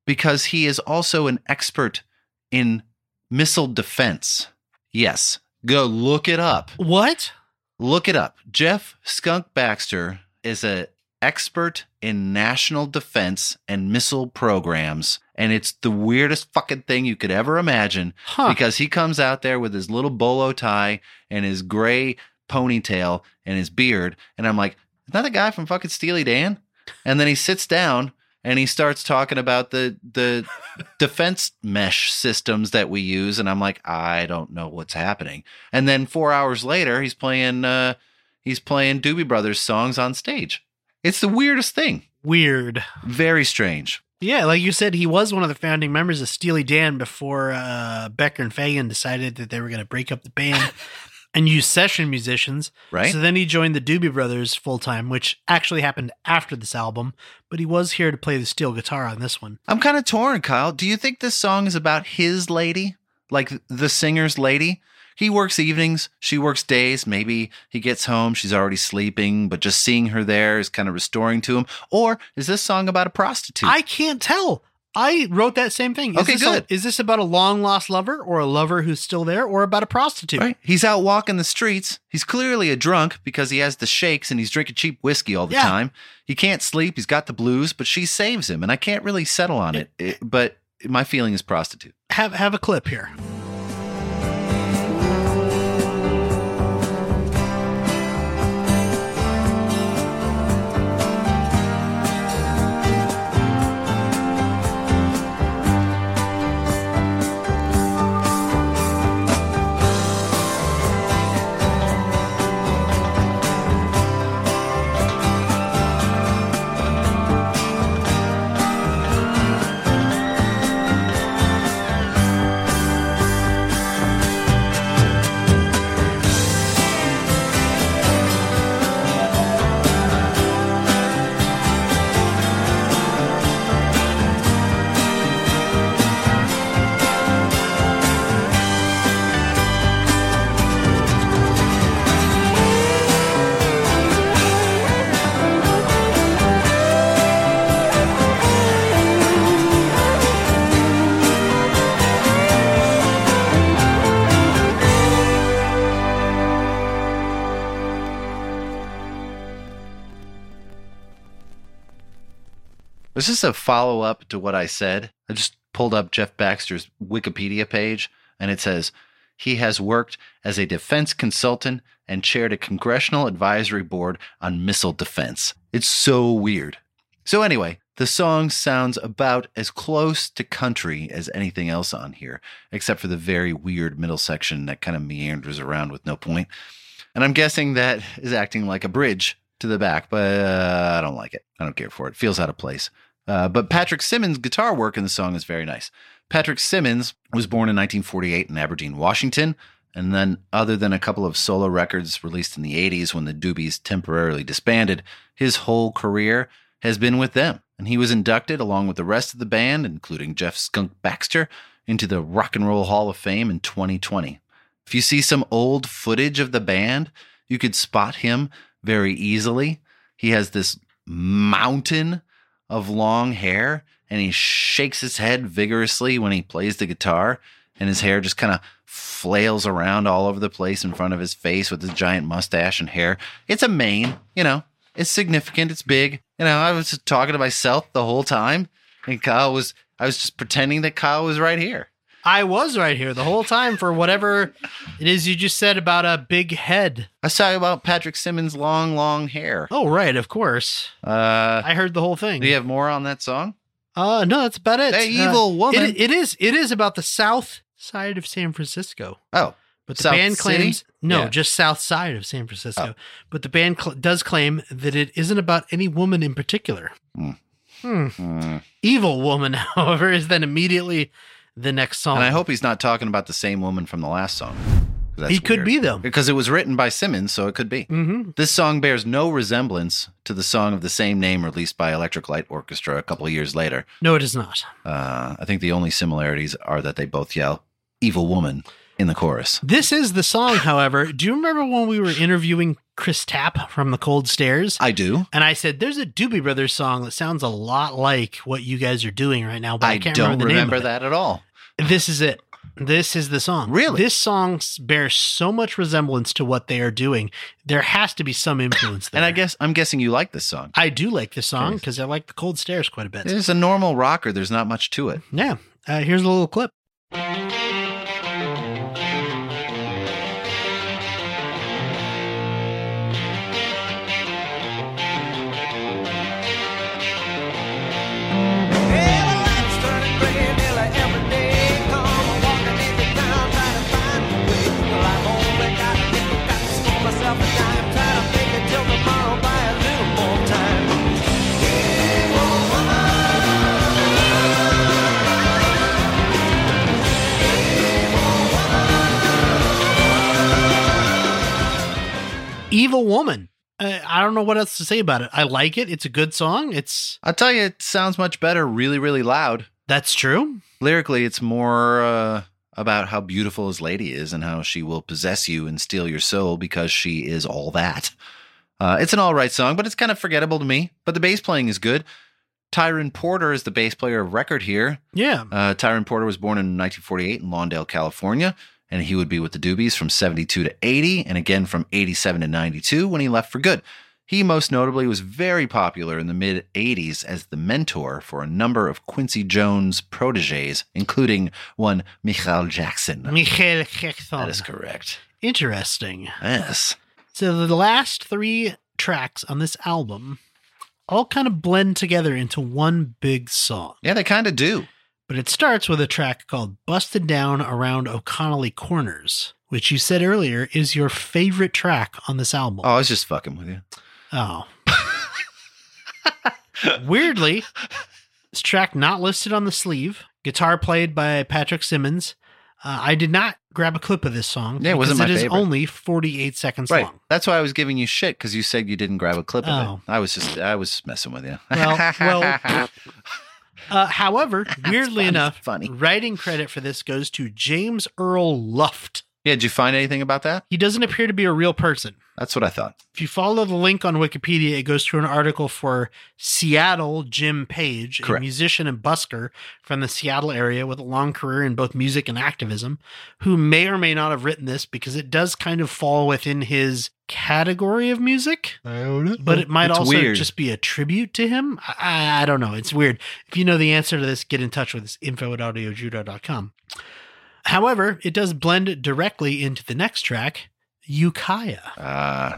because he is also an expert in missile defense. Yes, go look it up. What? Look it up. Jeff Skunk Baxter is a expert in national defense and missile programs and it's the weirdest fucking thing you could ever imagine Huh. because he comes out there with his little bolo tie and his gray ponytail and his beard. And I'm like, is that the guy from fucking Steely Dan? And then he sits down and he starts talking about the the defense mesh systems that we use. And I'm like, I don't know what's happening. And then four hours later, he's playing uh he's playing Doobie Brothers songs on stage. It's the weirdest thing. Weird. Very strange. Yeah, like you said, he was one of the founding members of Steely Dan before uh, Becker and Fagen decided that they were going to break up the band and use session musicians. Right? So then he joined the Doobie Brothers full time, which actually happened after this album, but he was here to play the steel guitar on this one. I'm kind of torn, Kyle. Do you think this song is about his lady? Like the singer's lady? He works evenings, she works days. Maybe he gets home, she's already sleeping, but just seeing her there is kind of restoring to him. Or is this song about a prostitute? I can't tell. I wrote that same thing. Is Okay, this a- good. is this about a long lost lover or a lover who's still there or about a prostitute? Right? He's out walking the streets. He's clearly a drunk because he has the shakes and he's drinking cheap whiskey all the Yeah. time. He can't sleep. He's got the blues, but she saves him. And I can't really settle on it. It- but my feeling is prostitute. Have have a clip here. This a follow up to what I said? I just pulled up Jeff Baxter's Wikipedia page and it says he has worked as a defense consultant and chaired a congressional advisory board on missile defense. It's so weird. So, anyway, the song sounds about as close to country as anything else on here, except for the very weird middle section that kind of meanders around with no point. And I'm guessing that is acting like a bridge to the back, but uh, I don't like it. I don't care for it. it. Feels out of place. Uh, but Patrick Simmons' guitar work in the song is very nice. Patrick Simmons was born in 1948 in Aberdeen, Washington. And then, other than a couple of solo records released in the 80s when the Doobies temporarily disbanded, his whole career has been with them. And he was inducted, along with the rest of the band, including Jeff Skunk Baxter, into the Rock and Roll Hall of Fame in 2020. If you see some old footage of the band, you could spot him very easily. He has this mountain of long hair and he shakes his head vigorously when he plays the guitar and his hair just kind of flails around all over the place in front of his face with his giant mustache and hair. It's a mane, you know. It's significant, it's big. You know, I was talking to myself the whole time and Kyle was I was just pretending that Kyle was right here. I was right here the whole time for whatever it is you just said about a big head. I was talking about Patrick Simmons' long, long hair. Oh, right, of course. Uh, I heard the whole thing. do you have more on that song? Uh, no, that's about it. Uh, evil woman. It, it is. It is about the south side of San Francisco. Oh, But the South band City? claims no, Yeah. just south side of San Francisco. Oh. But the band cl- does claim that it isn't about any woman in particular. Hmm. Hmm. mm. Evil woman, however, is then immediately the next song. and I hope he's not talking about the same woman from the last song. that's he could weird. be though. because it was written by Simmons, so it could be. hmm This song bears no resemblance to the song of the same name released by Electric Light Orchestra a couple of years later. No, it is not. Uh, I think the only similarities are that they both yell "evil woman" in the chorus. This is the song, however. Do you remember when we were interviewing Chris Tapp from the Cold Stares? I do. and I said, "There's a Doobie Brothers song that sounds a lot like what you guys are doing right now." But I, I, can't don't remember the remember that at all. This is it. This is the song. Really? This song bears so much resemblance to what they are doing. There has to be some influence there. And I guess I'm guessing you like this song. I do like this song because I like the Cold Stares quite a bit. It's a normal rocker. There's not much to it. Yeah. Uh, here's a little clip. Evil Woman. Uh, I don't know what else to say about it. I like it. It's a good song. It's I'll tell you, it sounds much better, really, really loud. that's true. Lyrically, it's more uh, about how beautiful his lady is and how she will possess you and steal your soul because she is all that. Uh, it's an all right song, but it's kind of forgettable to me. But the bass playing is good. Tiran Porter is the bass player of record here. Yeah. Uh, Tiran Porter was born in 1948 in Lawndale, California, and he would be with the Doobies from 72 to 80, and again from 87 to 92 when he left for good. He most notably was very popular in the mid 80s as the mentor for a number of Quincy Jones proteges, including one Michael Jackson. Michael Jackson. That is correct. Interesting. Yes. So the last three tracks on this album all kind of blend together into one big song. Yeah, they kind of do. But it starts with a track called Busted Down Around O'Connelly Corners, which you said earlier is your favorite track on this album. Oh, I was just fucking with you. Oh. Weirdly, this track not listed on the sleeve, guitar played by Patrick Simmons. Uh, I did not grab a clip of this song. Yeah, it wasn't my It is favorite. only 48 seconds Right. long. That's why I was giving you shit because you said you didn't grab a clip of Oh. it. I was just, I was messing with you. Well, well, Uh, however, weirdly funny, enough, funny. writing credit for this goes to James Earl Luft. Yeah, did you find anything about that? He doesn't appear to be a real person. That's what I thought. If you follow the link on Wikipedia, it goes to an article for Seattle Jim Page, Correct. a musician and busker from the Seattle area with a long career in both music and activism, who may or may not have written this because it does kind of fall within his category of music. But it might It's also weird. just be a tribute to him. I, I don't know. It's weird. If you know the answer to this, get in touch with us, info at audiojudo.com. However, it does blend directly into the next track, Ukiah. Uh,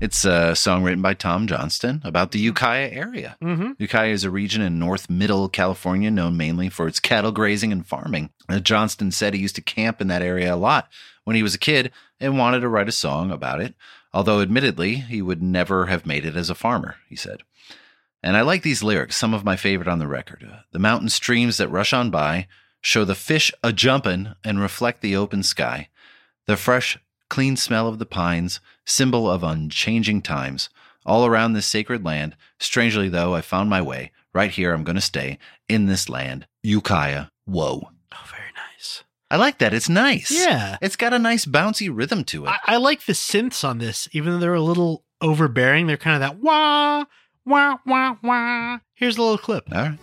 it's a song written by Tom Johnston about the Ukiah area. Mm-hmm. Ukiah is a region in north middle California known mainly for its cattle grazing and farming. Uh, Johnston said he used to camp in that area a lot when he was a kid and wanted to write a song about it, although admittedly, he would never have made it as a farmer, he said. And I like these lyrics, some of my favorite on the record. Uh, the mountain streams that rush on by show the fish a jumpin' and reflect the open sky. The fresh, clean smell of the pines, symbol of unchanging times. All around this sacred land, strangely though, I found my way. Right here, I'm going to stay in this land. Ukiah. Whoa. Oh, very nice. I like that. It's nice. Yeah. It's got a nice bouncy rhythm to it. I, I like the synths on this, even though they're a little overbearing. They're kind of that wah, wah, wah, wah. Here's a little clip. All right.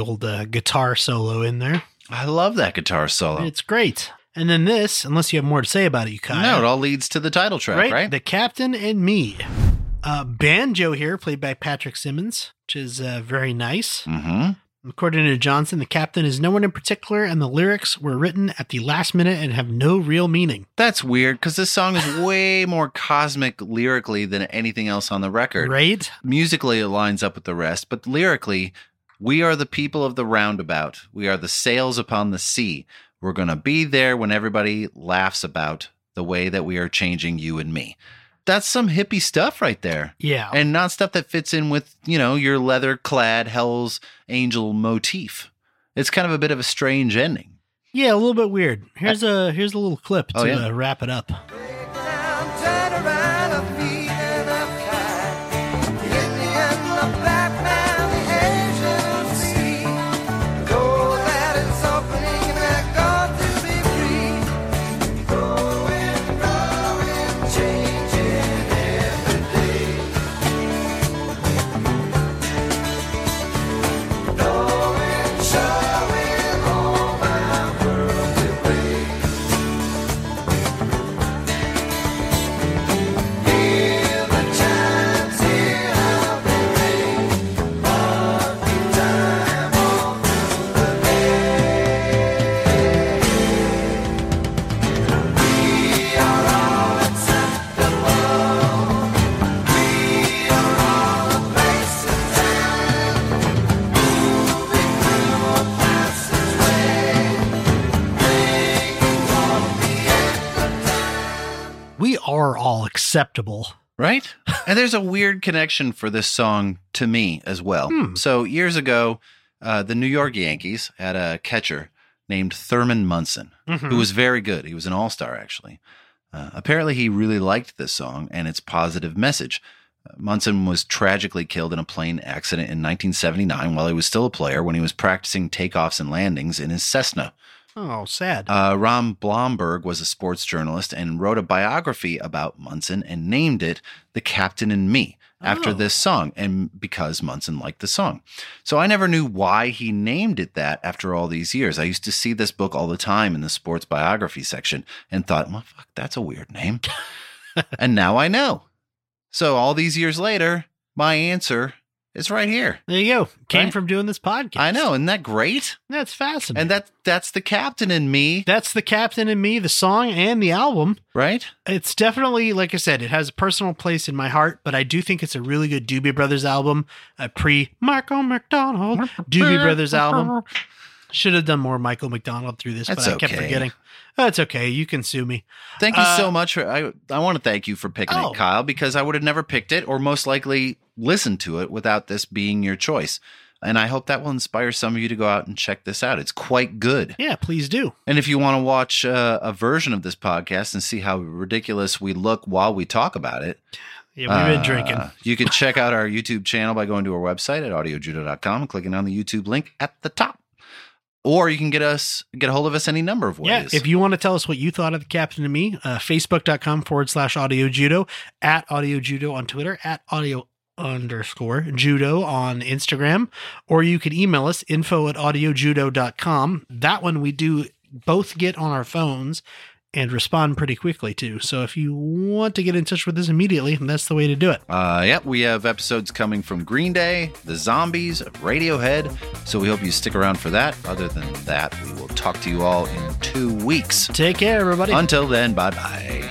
Old uh, guitar solo in there. I love that guitar solo. It's great. And then this, unless you have more to say about it, you no, it all leads to the title track, right? The Captain and Me. Uh, banjo here, played by Patrick Simmons, which is uh, very nice. mm-hmm. According to Johnston, the captain is no one in particular, and the lyrics were written at the last minute and have no real meaning. That's weird because this song is way more cosmic lyrically than anything else on the record. Right? Musically, it lines up with the rest, but lyrically, we are the people of the roundabout. We are the sails upon the sea. We're going to be there when everybody laughs about the way that we are changing you and me. That's some hippie stuff right there. Yeah. And not stuff that fits in with, you know, your leather clad Hell's Angel motif. It's kind of a bit of a strange ending. yeah, a little bit weird. Here's a here's a little clip to Oh, yeah. uh, wrap it up. Are all acceptable. Right? and there's a weird connection for this song to me as well. Hmm. So years ago, uh, the New York Yankees had a catcher named Thurman Munson, Mhm. who was very good. He was an all star, actually. Uh, apparently, he really liked this song and its positive message. Uh, Munson was tragically killed in a plane accident in 1979 while he was still a player when he was practicing takeoffs and landings in his Cessna. Oh, sad. Uh, Ron Blomberg was a sports journalist and wrote a biography about Munson and named it The Captain and Me after Oh. this song and because Munson liked the song. So I never knew why he named it that after all these years. I used to see this book all the time in the sports biography section and thought, well, fuck, that's a weird name. and now I know. So all these years later, my answer It's right here. There you go. Came Right? from doing this podcast. I know, isn't that great? That's fascinating. And that that's the captain in me, that's the captain and me, the song and the album. right? It's definitely, like I said, it has a personal place in my heart, but I do think it's a really good Doobie Brothers album, a pre Michael McDonald Doobie Brothers album. Should have done more Michael McDonald through this, That's but I kept okay. forgetting. That's okay. You can sue me. Thank you Uh, so much for I I want to thank you for picking Oh. it, Kyle, because I would have never picked it or most likely listened to it without this being your choice. And I hope that will inspire some of you to go out and check this out. It's quite good. Yeah, please do. And if you want to watch uh, a version of this podcast and see how ridiculous we look while we talk about it, Yeah, we've been uh, drinking. You can check out our YouTube channel by going to our website at audiojudo.com and clicking on the YouTube link at the top. Or you can get us get a hold of us any number of ways. Yeah, if you want to tell us what you thought of the captain and me, uh, facebook.com forward slash audio judo, at audio judo on Twitter, at audio underscore judo on Instagram, or you can email us info at audiojudo.com. That one we do both get on our phones and respond pretty quickly too. So if you want to get in touch with us immediately, that's the way to do it. Uh, yep, we have episodes coming from Green Day, The Zombies, Radiohead. So we hope you stick around for that. Other than that, we will talk to you all in two weeks. Take care, everybody. Until then, bye bye.